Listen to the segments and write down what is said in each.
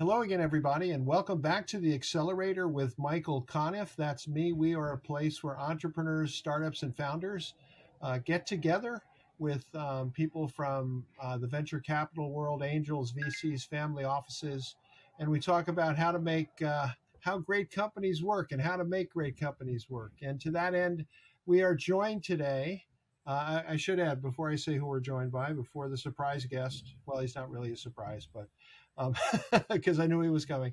Hello again, everybody, and welcome back to the Accelerator with Michael Conniff. That's me. We are a place where entrepreneurs, startups, and founders uh, get together with um, people from uh, the venture capital world, angels, VCs, family offices, and we talk about how to make uh, how great companies work and how to make great companies work. And to that end, we are joined today. Uh, I, I, should add before I say who we're joined by, before the surprise guest. Well, he's not really a surprise, but because um, I knew he was coming.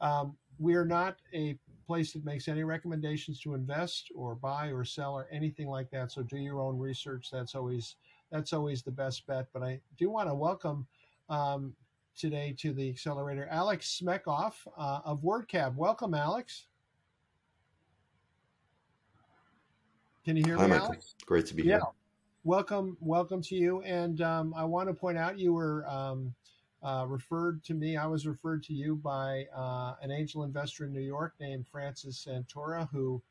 Um, we are not a place that makes any recommendations to invest or buy or sell or anything like that. So do your own research. That's always that's always the best bet. But I do want to welcome um, today to the accelerator Aleks Smechov uh, of WordCab. Welcome, Aleks. Can you hear Hi, me, Michael. Aleks? Great to be yeah. here. Welcome, welcome to you. And um, I want to point out you were um, uh, referred to me. I was referred to you by uh, an angel investor in New York named Francis Santora, who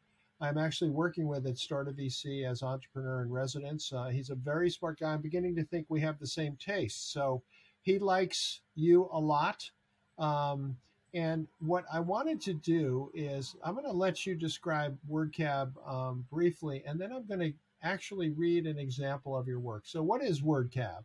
I'm actually working with at Startup VC as entrepreneur in residence. Uh, he's a very smart guy. I'm beginning to think we have the same taste. So he likes you a lot. Um, and what I wanted to do is I'm going to let you describe WordCab um, briefly, and then I'm going to actually read an example of your work. So, what is WordCab?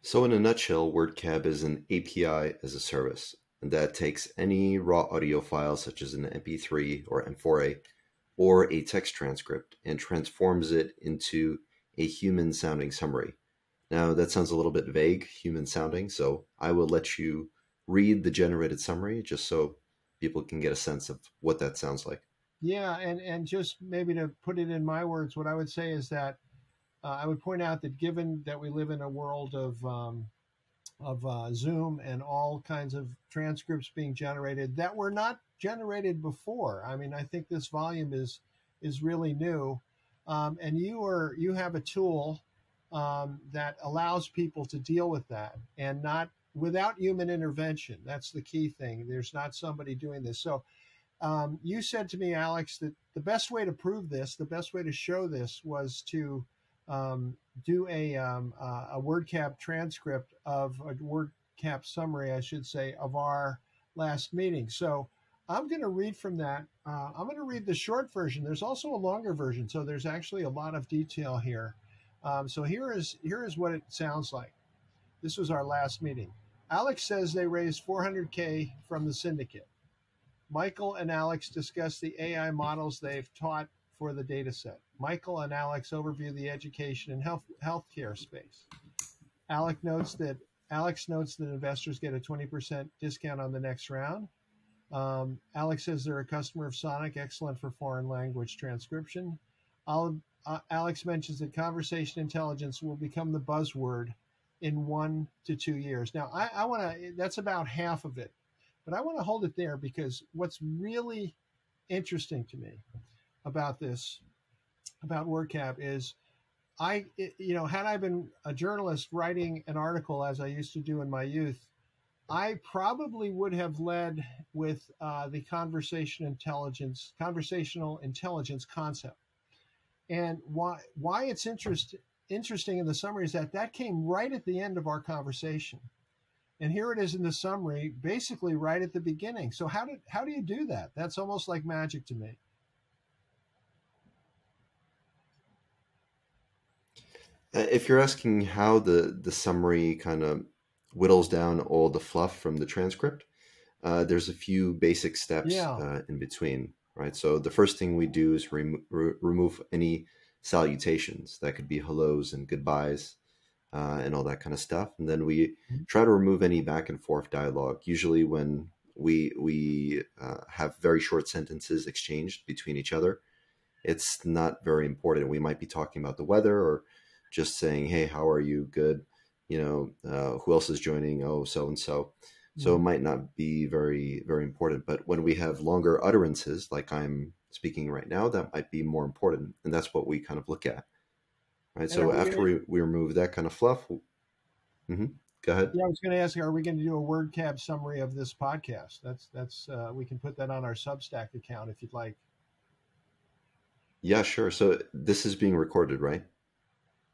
So, in a nutshell, WordCab is an API as a service that takes any raw audio file, such as an MP3 or M4A, or a text transcript, and transforms it into a human sounding summary. Now, that sounds a little bit vague, human sounding, so I will let you read the generated summary just so people can get a sense of what that sounds like. Yeah, and, and just maybe to put it in my words, what I would say is that I would point out that given that we live in a world of um, of uh, Zoom and all kinds of transcripts being generated that were not generated before. I mean, I think this volume is is really new, um, and you are you have a tool um, that allows people to deal with that and not without human intervention. That's the key thing. There's not somebody doing this. So. Um, you said to me, Aleks, that the best way to prove this, the best way to show this was to um, do a, um, uh, a WordCab transcript of a WordCab summary, I should say, of our last meeting. So I'm going to read from that. Uh, I'm going to read the short version. There's also a longer version, so there's actually a lot of detail here. Um, so here is here is what it sounds like. This was our last meeting. Aleks says they raised 400k from the syndicate. Michael and Aleks discuss the AI models they've taught for the data set. Michael and Aleks overview the education and health healthcare space. Aleks notes that Aleks notes that investors get a 20% discount on the next round. Um, Aleks says they're a customer of Sonix, excellent for foreign language transcription. Uh, Aleks mentions that conversation intelligence will become the buzzword in one to two years. Now, I, I want to, that's about half of it, but I want to hold it there because what's really interesting to me about this, about WordCab, is I, you know, had I been a journalist writing an article as I used to do in my youth, I probably would have led with uh, the conversation intelligence, conversational intelligence concept. And why why it's interest, interesting in the summary is that that came right at the end of our conversation. And here it is in the summary, basically right at the beginning. So how did how do you do that? That's almost like magic to me. If you're asking how the the summary kind of whittles down all the fluff from the transcript, uh, there's a few basic steps yeah. uh, in between, right? So the first thing we do is rem- re- remove any salutations. That could be hellos and goodbyes uh, and all that kind of stuff, and then we mm-hmm. try to remove any back and forth dialogue. Usually, when we we uh, have very short sentences exchanged between each other, it's not very important. We might be talking about the weather or just saying, "Hey, how are you? Good." You know, uh, who else is joining? Oh, so and so. So it mm-hmm. might not be very very important. But when we have longer utterances, like I'm speaking right now, that might be more important, and that's what we kind of look at. Right. And so after gonna... we, we remove that kind of fluff, mm-hmm. go ahead. Yeah, I was going to ask, are we going to do a WordCab summary of this podcast? That's that's uh, we can put that on our Substack account if you'd like. Yeah, sure. So this is being recorded, right?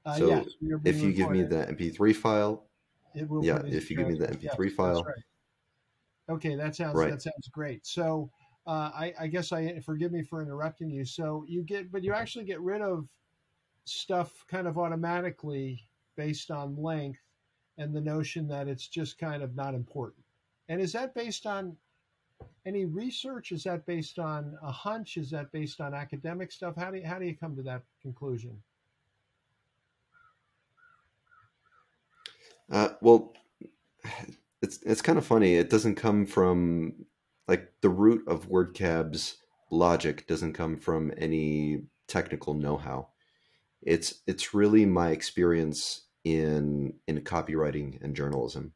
Uh, so yes, if you give me the MP3 file, It will. Yeah, if you give me the MP3 yeah, file. Right. Okay, that sounds right. that sounds great. So uh, I, I guess I forgive me for interrupting you. So you get, but you actually get rid of stuff kind of automatically based on length and the notion that it's just kind of not important. And is that based on any research? Is that based on a hunch? Is that based on academic stuff? How do you, how do you come to that conclusion? Uh, well, it's it's kind of funny. It doesn't come from like the root of WordCab's logic doesn't come from any technical know-how. It's it's really my experience in in copywriting and journalism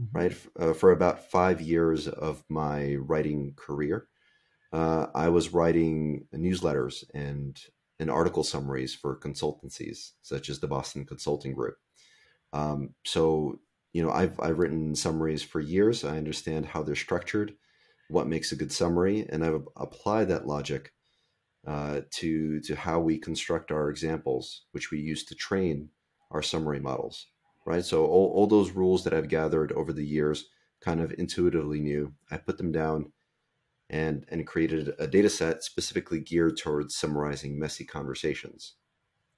mm-hmm. right? Uh, for about five years of my writing career, uh, I was writing newsletters and and article summaries for consultancies such as the Boston Consulting Group. Um, so you know, I've I've written summaries for years. I understand how they're structured, what makes a good summary, and I've applied that logic uh, to to how we construct our examples, which we use to train our summary models right? So all, all those rules that I've gathered over the years, kind of intuitively knew. I put them down and and created a data set specifically geared towards summarizing messy conversations.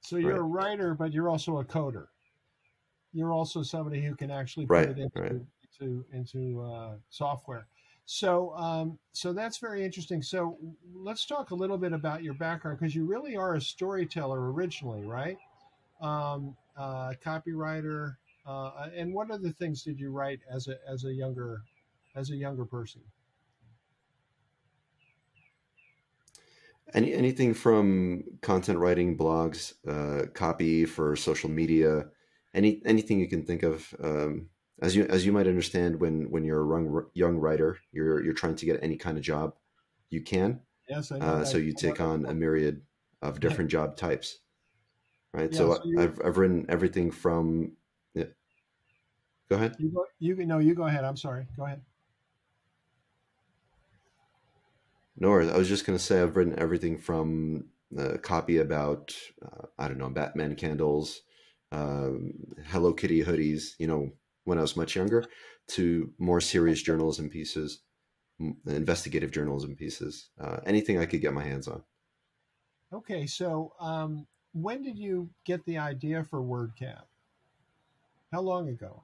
So you're right? a writer, but you're also a coder. You're also somebody who can actually put right, it into right. into, into uh, software. So um, so that's very interesting. So let's talk a little bit about your background because you really are a storyteller originally, right? Um, uh, copywriter, uh, and what other things did you write as a as a younger as a younger person? Any anything from content writing, blogs, uh, copy for social media, any anything you can think of. Um, as you as you might understand, when when you're a young, young writer, you're you're trying to get any kind of job you can. Yes, uh, so you take on a myriad of different job types right? Yeah, so, so I've I've written everything from. Yeah. Go ahead. You go. You no. You go ahead. I'm sorry. Go ahead. No, I was just going to say I've written everything from a copy about uh, I don't know Batman candles, um, Hello Kitty hoodies. You know, when I was much younger, to more serious journalism pieces, investigative journalism pieces, uh, anything I could get my hands on. Okay, so um, when did you get the idea for WordCab? How long ago?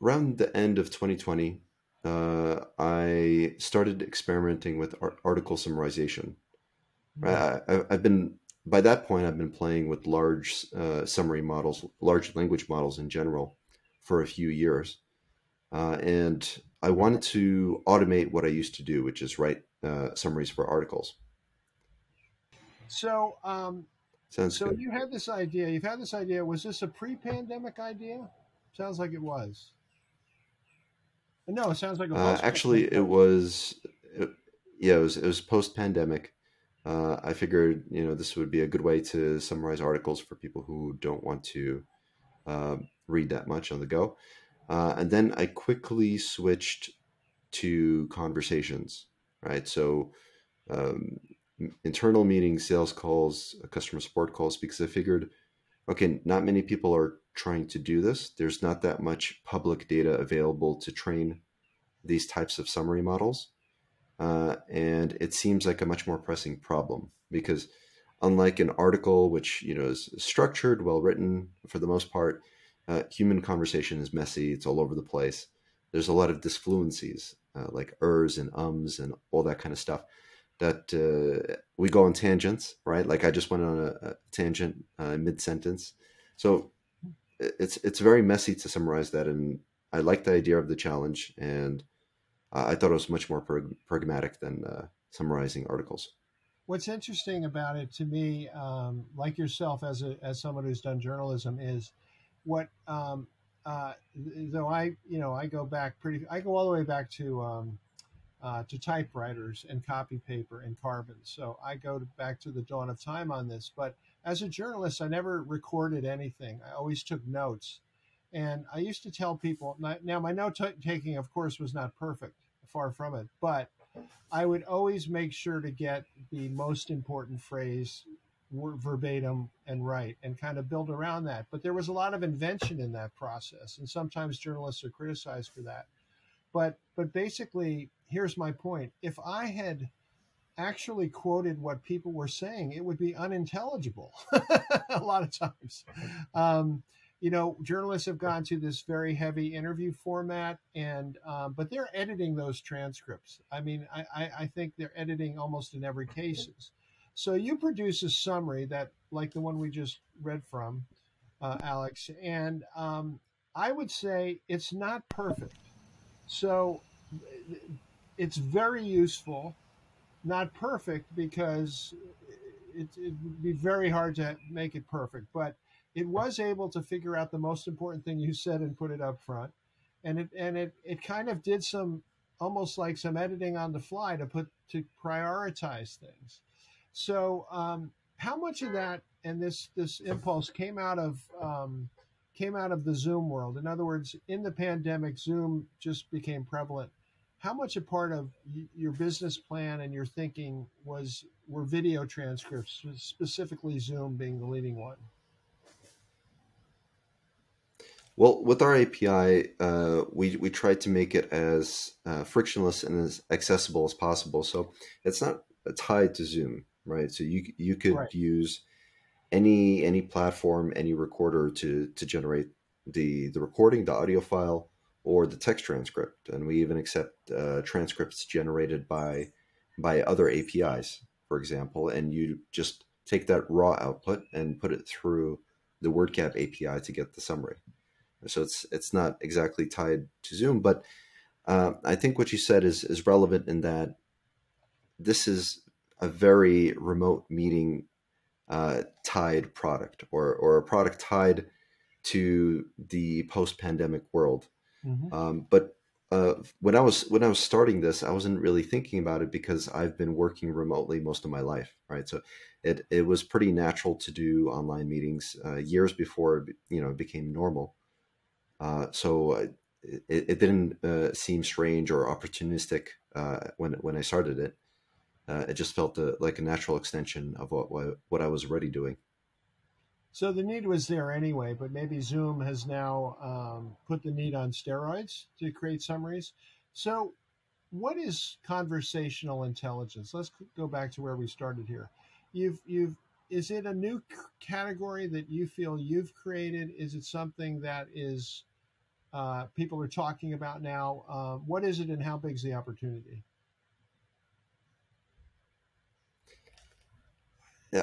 Around the end of 2020, uh, I started experimenting with article summarization. Mm-hmm. I, have been by that point I've been playing with large uh, summary models, large language models in general, for a few years, uh, and I wanted to automate what I used to do, which is write uh, summaries for articles. So, um, Sounds so good. you had this idea. You've had this idea. Was this a pre-pandemic idea? Sounds like it was. No, it sounds like it uh, was. Uh, actually, it was. It, yeah, it was. It was post-pandemic. Uh, I figured, you know, this would be a good way to summarize articles for people who don't want to uh, read that much on the go. Uh, and then I quickly switched to conversations. Right, so um, internal meetings, sales calls, uh, customer support calls, because I figured, okay, not many people are trying to do this. There's not that much public data available to train these types of summary models. Uh, and it seems like a much more pressing problem because unlike an article, which you know is structured, well written for the most part, uh, human conversation is messy. It's all over the place. There's a lot of disfluencies uh, like ers and ums and all that kind of stuff that uh, we go on tangents, right? Like I just went on a, a tangent uh, mid sentence. So it's it's very messy to summarize that, and I like the idea of the challenge, and I thought it was much more prag- pragmatic than uh, summarizing articles. What's interesting about it to me, um, like yourself as a as someone who's done journalism, is what um, uh, though I you know I go back pretty I go all the way back to um, uh, to typewriters and copy paper and carbon. So I go to, back to the dawn of time on this. But as a journalist, I never recorded anything. I always took notes. And I used to tell people now, my note taking, of course, was not perfect, far from it, but I would always make sure to get the most important phrase verbatim and write and kind of build around that. But there was a lot of invention in that process, and sometimes journalists are criticized for that. But but basically, here's my point: if I had actually quoted what people were saying, it would be unintelligible a lot of times. Um, you know, journalists have gone to this very heavy interview format, and um, but they're editing those transcripts. I mean, I, I, think they're editing almost in every cases. So you produce a summary that, like the one we just read from, uh, Aleks, and um, I would say it's not perfect. So it's very useful, not perfect because it, it would be very hard to make it perfect, but it was able to figure out the most important thing you said and put it up front. And it and it, it kind of did some almost like some editing on the fly to put to prioritize things. So, um, how much of that and this this impulse came out of um, came out of the Zoom world? In other words, in the pandemic, Zoom just became prevalent. How much a part of your business plan and your thinking was were video transcripts, specifically Zoom being the leading one? Well, with our API, uh, we we tried to make it as uh, frictionless and as accessible as possible. So it's not tied to Zoom right? So you you could right. use any any platform, any recorder to to generate the the recording, the audio file, or the text transcript, and we even accept uh, transcripts generated by by other APIs, for example. And you just take that raw output and put it through the WordCab API to get the summary. So it's it's not exactly tied to Zoom, but uh, I think what you said is is relevant in that this is a very remote meeting uh, tied product or, or a product tied to the post pandemic world. Mm-hmm. Um, but uh, when I was when I was starting this, I wasn't really thinking about it because I've been working remotely most of my life, right? So it it was pretty natural to do online meetings uh, years before it, you know it became normal. Uh, so uh, it, it didn't uh, seem strange or opportunistic uh, when when I started it uh, it just felt a, like a natural extension of what, what what I was already doing. So the need was there anyway, but maybe Zoom has now um, put the need on steroids to create summaries. So, what is conversational intelligence? Let's go back to where we started here. You've you've is it a new category that you feel you've created? Is it something that is uh, people are talking about now? Uh, what is it, and how big is the opportunity?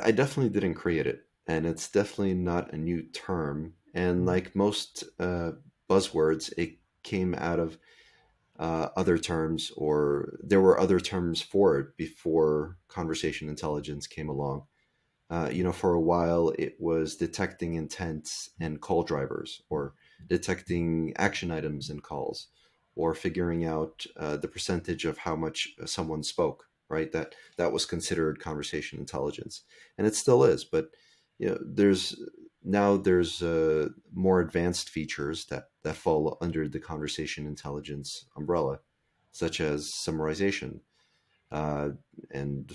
I definitely didn't create it, and it's definitely not a new term. And mm-hmm. like most uh, buzzwords, it came out of uh, other terms, or there were other terms for it before conversation intelligence came along. Uh, you know, for a while, it was detecting intents and call drivers, or detecting action items in calls, or figuring out uh, the percentage of how much someone spoke right? That that was considered conversation intelligence, and it still is. But you know, there's now there's uh, more advanced features that that fall under the conversation intelligence umbrella, such as summarization, uh, and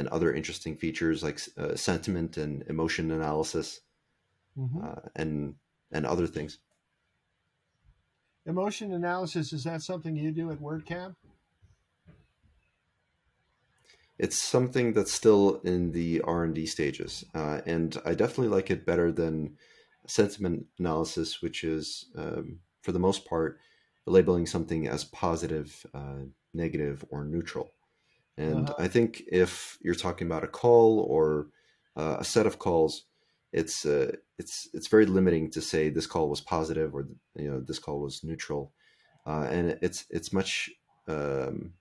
and other interesting features like uh, sentiment and emotion analysis, mm-hmm. Uh, and and other things. Emotion analysis is that something you do at WordCab? it's something that's still in the r&d stages uh, and i definitely like it better than sentiment analysis which is um, for the most part labeling something as positive uh, negative or neutral and uh-huh. i think if you're talking about a call or uh, a set of calls it's uh, it's it's very limiting to say this call was positive or you know this call was neutral uh, and it's it's much um,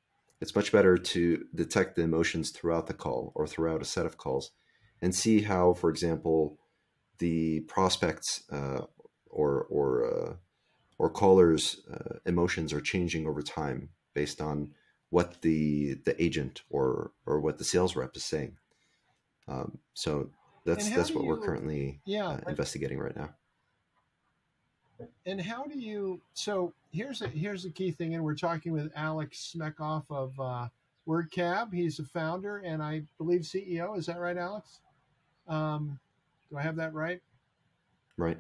it's much better to detect the emotions throughout the call or throughout a set of calls and see how, for example, the prospects uh, or or uh, or callers' uh, emotions are changing over time based on what the the agent or or what the sales rep is saying. Um, so that's that's what you, we're currently yeah, uh, investigating right now. And how do you? So here's a here's a key thing, and we're talking with Aleks Smechov of uh, WordCab. He's a founder and I believe CEO. Is that right, Aleks? Um, do I have that right? Right.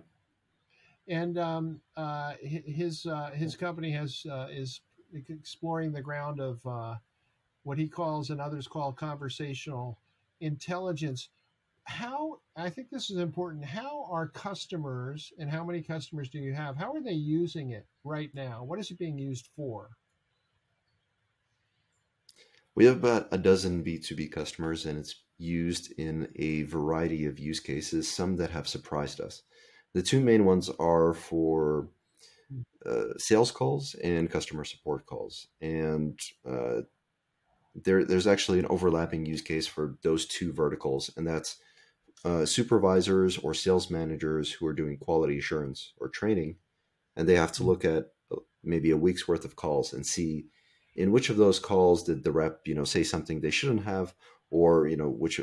And um, uh, his uh, his company has uh, is exploring the ground of uh, what he calls and others call conversational intelligence. How I think this is important. How are customers and how many customers do you have? How are they using it right now? What is it being used for? We have about a dozen B2B customers, and it's used in a variety of use cases, some that have surprised us. The two main ones are for uh, sales calls and customer support calls. And uh, there, there's actually an overlapping use case for those two verticals, and that's uh, supervisors or sales managers who are doing quality assurance or training, and they have to look at uh, maybe a week's worth of calls and see in which of those calls did the rep you know say something they shouldn't have or you know which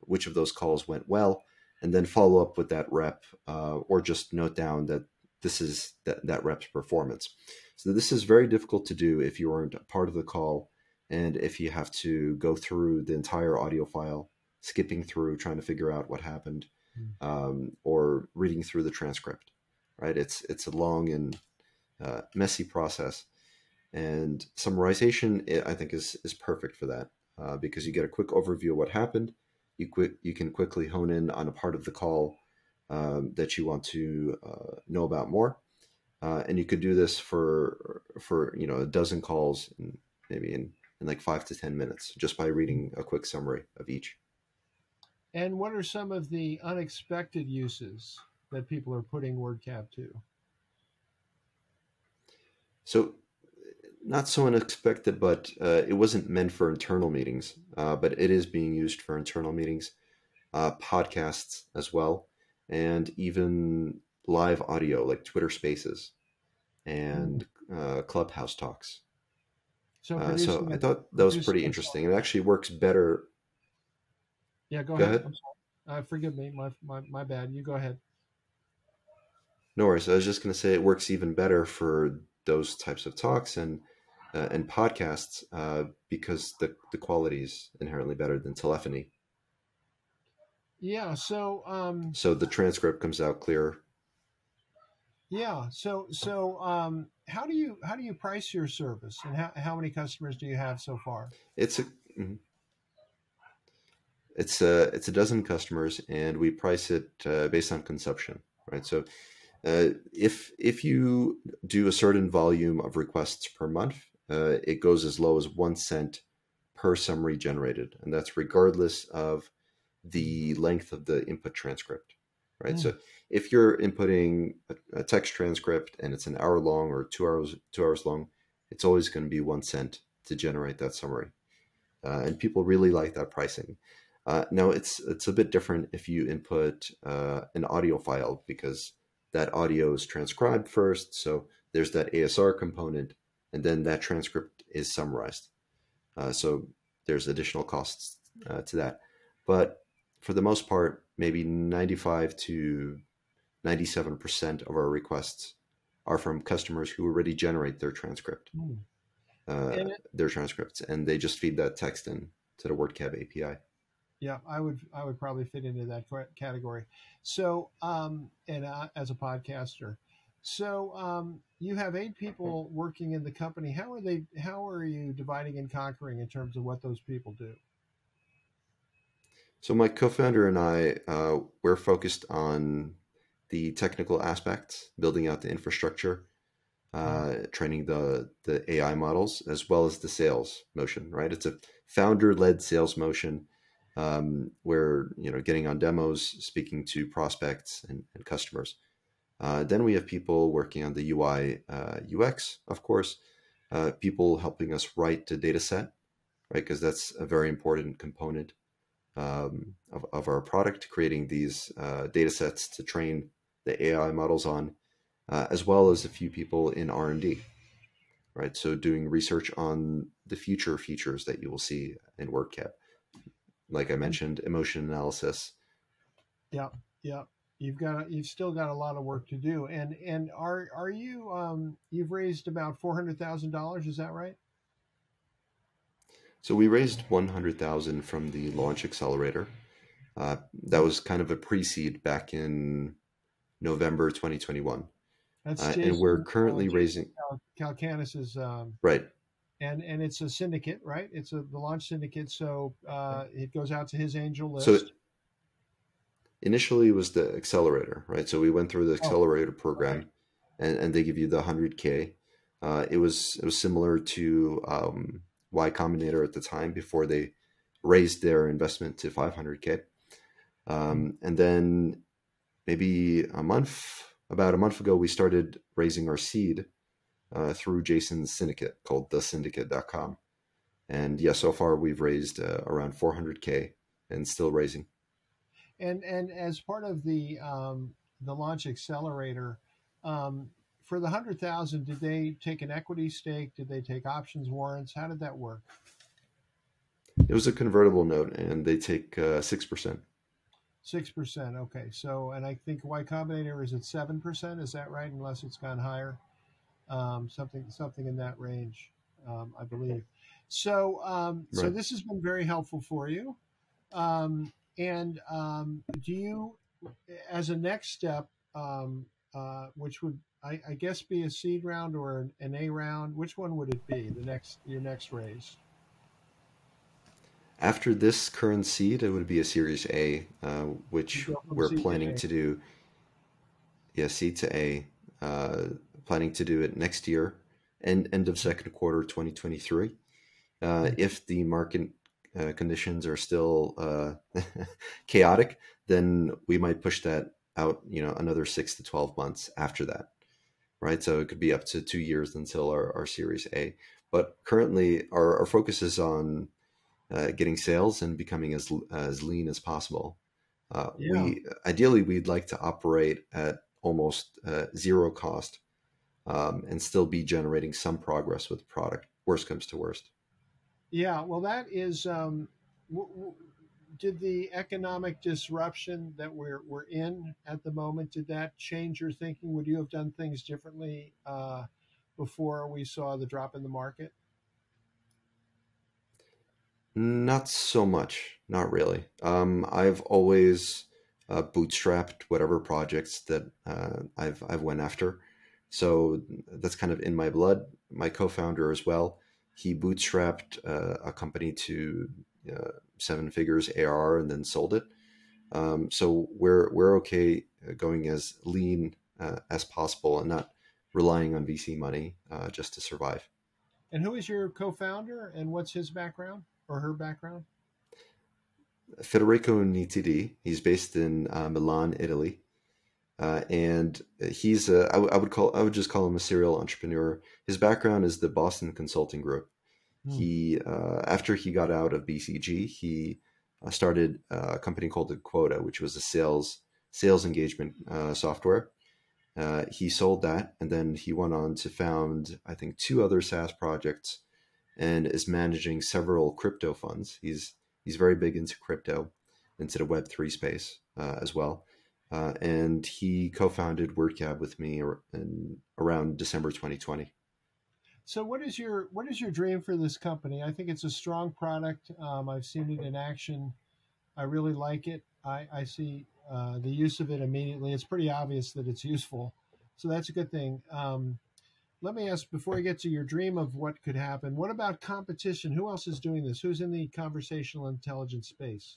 which of those calls went well and then follow up with that rep uh, or just note down that this is that, that rep's performance so this is very difficult to do if you aren't part of the call and if you have to go through the entire audio file skipping through trying to figure out what happened hmm. um, or reading through the transcript right it's it's a long and uh, messy process and summarization, I think, is is perfect for that uh, because you get a quick overview of what happened. You quick you can quickly hone in on a part of the call um, that you want to uh, know about more, uh, and you could do this for for you know a dozen calls, in, maybe in in like five to ten minutes, just by reading a quick summary of each. And what are some of the unexpected uses that people are putting WordCab to? So not so unexpected, but uh, it wasn't meant for internal meetings, uh, but it is being used for internal meetings, uh, podcasts as well, and even live audio like Twitter Spaces and uh, Clubhouse talks. So, uh, so I thought that was pretty interesting. It actually works better. Yeah, go, go ahead. ahead. Uh, forgive me, my, my my bad. You go ahead. No worries. I was just going to say it works even better for those types of talks and uh, and podcasts uh, because the, the quality is inherently better than telephony. Yeah. So, um, so the transcript comes out clearer. Yeah. So, so, um, how do you, how do you price your service and how, how many customers do you have so far? It's a, mm-hmm. it's a, it's a dozen customers and we price it uh, based on consumption, right? So, uh, if if you do a certain volume of requests per month, uh, it goes as low as one cent per summary generated, and that's regardless of the length of the input transcript, right? Mm. So if you're inputting a, a, text transcript and it's an hour long or two hours two hours long, it's always going to be one cent to generate that summary, uh, and people really like that pricing. Uh, now it's it's a bit different if you input uh, an audio file because that audio is transcribed first, so there's that ASR component and then that transcript is summarized. Uh, so there's additional costs uh, to that. But for the most part, maybe 95 to 97% of our requests are from customers who already generate their transcript, mm. uh, their transcripts, and they just feed that text in to the WordCab API. Yeah, I would I would probably fit into that category. So, um, and uh, as a podcaster, so um, you have eight people working in the company. How are they? How are you dividing and conquering in terms of what those people do? So my co-founder and I, uh, we're focused on the technical aspects, building out the infrastructure, uh, mm-hmm. training the the AI models, as well as the sales motion. Right, it's a founder-led sales motion um, where you know getting on demos, speaking to prospects and, and customers. Uh, then we have people working on the UI, uh, UX, of course, uh, people helping us write the data set, right? Because that's a very important component um, of, of our product, creating these uh, data sets to train the AI models on, uh, as well as a few people in R&D, right? So doing research on the future features that you will see in WordCab. Like I mentioned, emotion analysis. Yeah, yeah you've got you've still got a lot of work to do. And and are are you um, you've raised about four hundred thousand dollars? Is that right? So we raised one hundred thousand from the launch accelerator, Uh, that was kind of a pre-seed back in November 2021. That's uh, and we're currently raising Cal- is um, right, and and it's a syndicate, right? It's a the launch syndicate, so uh, it goes out to his angel list. So initially it was the accelerator, right? So we went through the oh, accelerator oh, program, okay. and and they give you the hundred k. Uh, it was it was similar to um, Y Combinator at the time before they raised their investment to 500k, um, and then maybe a month about a month ago, we started raising our seed uh, through Jason's syndicate called thesyndicate.com. And yeah, so far we've raised uh, around 400K and still raising. And and as part of the um, the launch accelerator, um, for the hundred thousand, did they take an equity stake? Did they take options, warrants? How did that work? It was a convertible note, and they take uh, six percent. Six percent. Okay. So, and I think Y Combinator is at seven percent. Is that right? Unless it's gone higher, um, something something in that range, um, I believe. So, um, right. so this has been very helpful for you. Um, and um, do you, as a next step, um, uh, which would I, I, guess be a seed round or an A round? Which one would it be? The next your next raise? After this current seed, it would be a Series A, uh, which we're planning to, to, do. Yeah, C to A. Uh, planning to do it next year, end end of second quarter 2023. Uh, hmm. if the market uh, conditions are still uh, chaotic, then we might push that out. You know, another six to 12 months after that, right? So it could be up to two years until our, our Series A. But currently, our, our focus is on uh, getting sales and becoming as as lean as possible. Uh, yeah. We ideally we'd like to operate at almost uh, zero cost um, and still be generating some progress with the product. Worst comes to worst. Yeah, well, that is. Um, w- w- did the economic disruption that we're we're in at the moment did that change your thinking? Would you have done things differently uh, before we saw the drop in the market? Not so much, not really. Um, I've always uh, bootstrapped whatever projects that uh, I've I've went after, so that's kind of in my blood. My co-founder as well, he bootstrapped uh, a company to uh, seven figures AR and then sold it. Um, so we're we're okay going as lean uh, as possible and not relying on VC money uh, just to survive. And who is your co-founder and what's his background? or her background? Federico Nitidi. He's based in uh, Milan, Italy, uh, and he's a, I, w- I would call I would just call him a serial entrepreneur. His background is the Boston Consulting Group. Hmm. He uh, after he got out of BCG, he uh, started a company called the Quota, which was a sales sales engagement uh, software. Uh, he sold that, and then he went on to found I think two other SaaS projects and is managing several crypto funds. He's he's very big into crypto, into the Web three space uh, as well. Uh, and he co-founded WordCab with me in around December 2020. So, what is your what is your dream for this company? I think it's a strong product. Um, I've seen it in action. I really like it. I, I see uh, the use of it immediately. It's pretty obvious that it's useful, so that's a good thing. Um, let me ask before I get to your dream of what could happen. What about competition? Who else is doing this? Who's in the conversational intelligence space?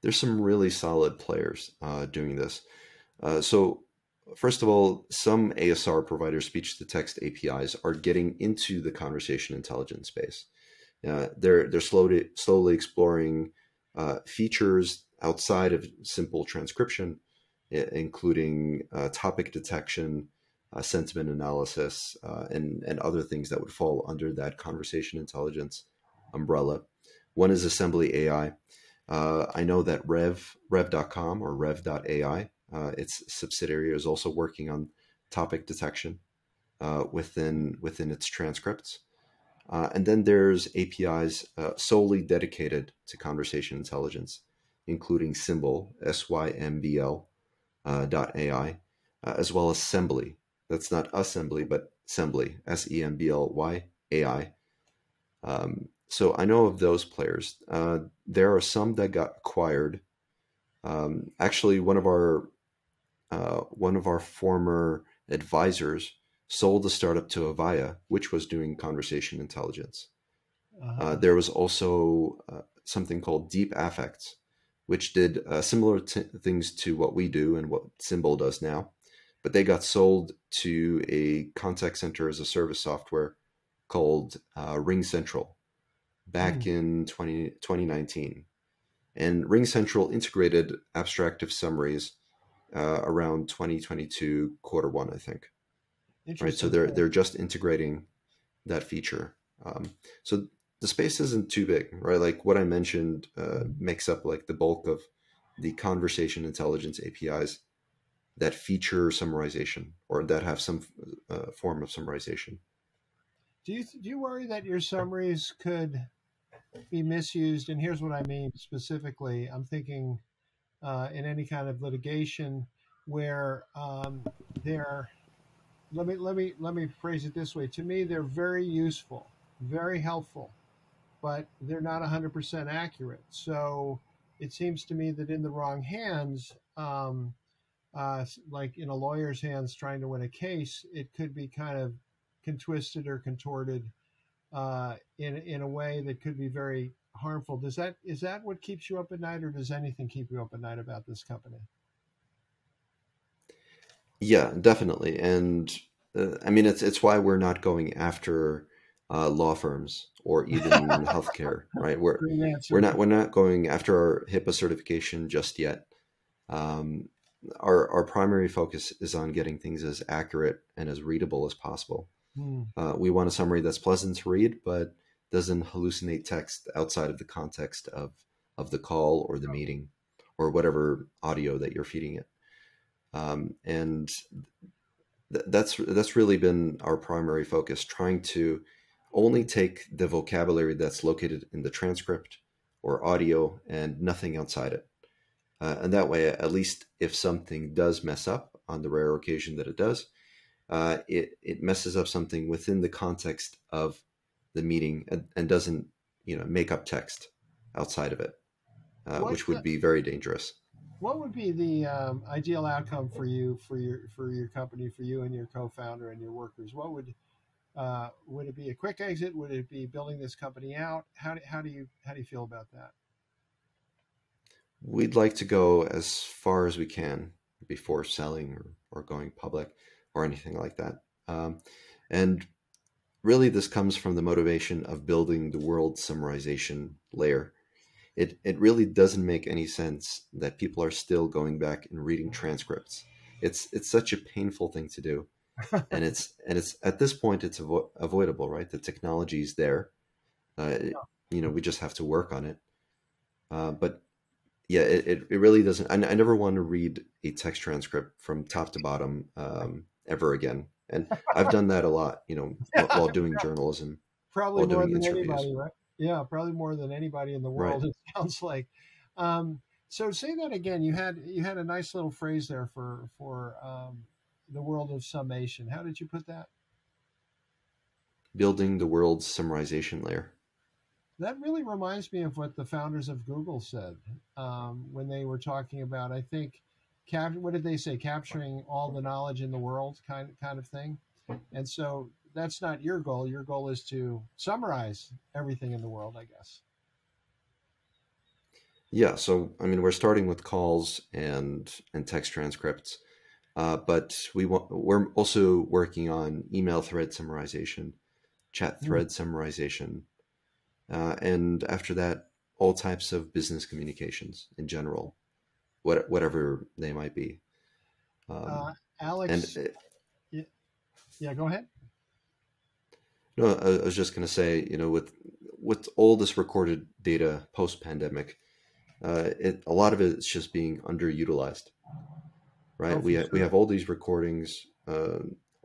There's some really solid players uh, doing this. Uh, so, first of all, some ASR providers, speech to text APIs, are getting into the conversation intelligence space. Uh, they're they're slowly slowly exploring uh, features outside of simple transcription, including uh, topic detection, uh, sentiment analysis, uh, and and other things that would fall under that conversation intelligence umbrella. One is Assembly AI. Uh, I know that Rev Rev.com or Rev.ai, uh, its subsidiary, is also working on topic detection uh, within within its transcripts. Uh, and then there's APIs solely dedicated to conversation intelligence, including Symbl, S Y M B L, dot AI, as well as Assembly. that's not assembly, but Sembly, S E M B L Y A I. Um, so I know of those players. Uh, there are some that got acquired. Um, actually, one of our uh, one of our former advisors sold the startup to Avaya, which was doing conversation intelligence. Uh-huh. Uh, there was also uh, something called DeepAffects, which did uh, similar t- things to what we do and what Symbl does now, but they got sold to a contact center as a service software called uh, RingCentral back hmm. in 20, 2019. And RingCentral integrated abstractive summaries uh, around 2022 quarter one, I think. Right, so they're they're just integrating that feature. Um, so the space isn't too big, right? Like what I mentioned uh, makes up like the bulk of the conversation intelligence APIs that feature summarization or that have some uh, form of summarization. Do you do you worry that your summaries could be misused? And here's what I mean specifically. I'm thinking uh, in any kind of litigation where um, they're let me let me let me phrase it this way. To me, they're very useful, very helpful, but they're not 100% accurate. So it seems to me that in the wrong hands, um, uh, like in a lawyer's hands trying to win a case, it could be kind of contwisted or contorted uh, in in a way that could be very harmful. Does that is that what keeps you up at night, or does anything keep you up at night about this company? Yeah, definitely. And uh, I mean, it's it's why we're not going after uh, law firms or even healthcare, right? We're we're not we're not going after our HIPAA certification just yet. Um, our our primary focus is on getting things as accurate and as readable as possible. Hmm. Uh, we want a summary that's pleasant to read, but doesn't hallucinate text outside of the context of of the call or the meeting or whatever audio that you're feeding it um, and th- that's that's really been our primary focus, trying to only take the vocabulary that's located in the transcript or audio and nothing outside it. Uh, and that way, at least if something does mess up on the rare occasion that it does, uh, it it messes up something within the context of the meeting and, and doesn't you know make up text outside of it, uh, which would be very dangerous. What would be the um, ideal outcome for you for your for your company for you and your co-founder and your workers? What would uh, would it be a quick exit? Would it be building this company out? How do, how do you how do you feel about that? We'd like to go as far as we can before selling or, or going public or anything like that. Um, and really this comes from the motivation of building the world summarization layer it it really doesn't make any sense that people are still going back and reading transcripts. It's it's such a painful thing to do, and it's and it's at this point it's avo- avoidable, right? The technology is there. Uh. You know, we just have to work on it. Uh, but yeah, it, it, really doesn't. I, I, never want to read a text transcript from top to bottom um, ever again. And I've done that a lot, you know, yeah, while doing yeah. journalism. Probably more than interviews. anybody, right? Yeah, probably more than anybody in the world. Right. It sounds like. Um, so say that again. You had you had a nice little phrase there for for um, the world of summation. How did you put that? Building the world's summarization layer. That really reminds me of what the founders of Google said um, when they were talking about. I think, cap- what did they say? Capturing all the knowledge in the world, kind kind of thing. And so that's not your goal. Your goal is to summarize everything in the world, I guess. Yeah, so I mean, we're starting with calls and and text transcripts, uh, but we want we're also working on email thread summarization, chat hmm. thread mm. summarization, uh, and after that, all types of business communications in general, what whatever they might be. Um, uh, Aleks, and, yeah, yeah, go ahead. No, I was just going to say, you know, with with all this recorded data post pandemic, uh, it a lot of it is just being underutilized, right? Oh, we sure. we have all these recordings, uh,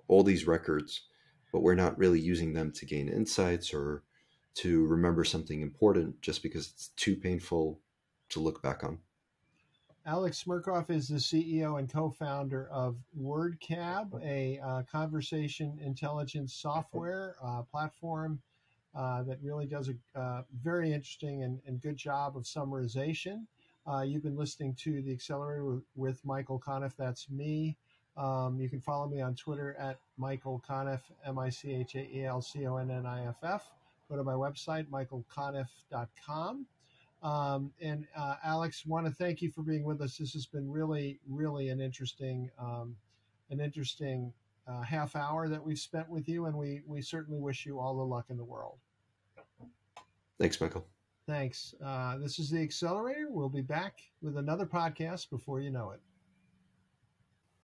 all these records, but we're not really using them to gain insights or to remember something important, just because it's too painful to look back on. Aleks Smechov is the CEO and co-founder of WordCab, a uh, conversation intelligence software uh, platform uh, that really does a uh, very interesting and, and, good job of summarization. Uh, you've been listening to the Accelerator with, Michael Conniff. That's me. Um, you can follow me on Twitter at Michael Conniff, M I C H A E L C O N N I F F. Go to my website, michaelconniff.com. Um, and uh, Aleks, want to thank you for being with us. This has been really, really an interesting, um, an interesting uh, half hour that we've spent with you, and we we certainly wish you all the luck in the world. Thanks, Michael. Thanks. Uh, this is the Accelerator. We'll be back with another podcast before you know it.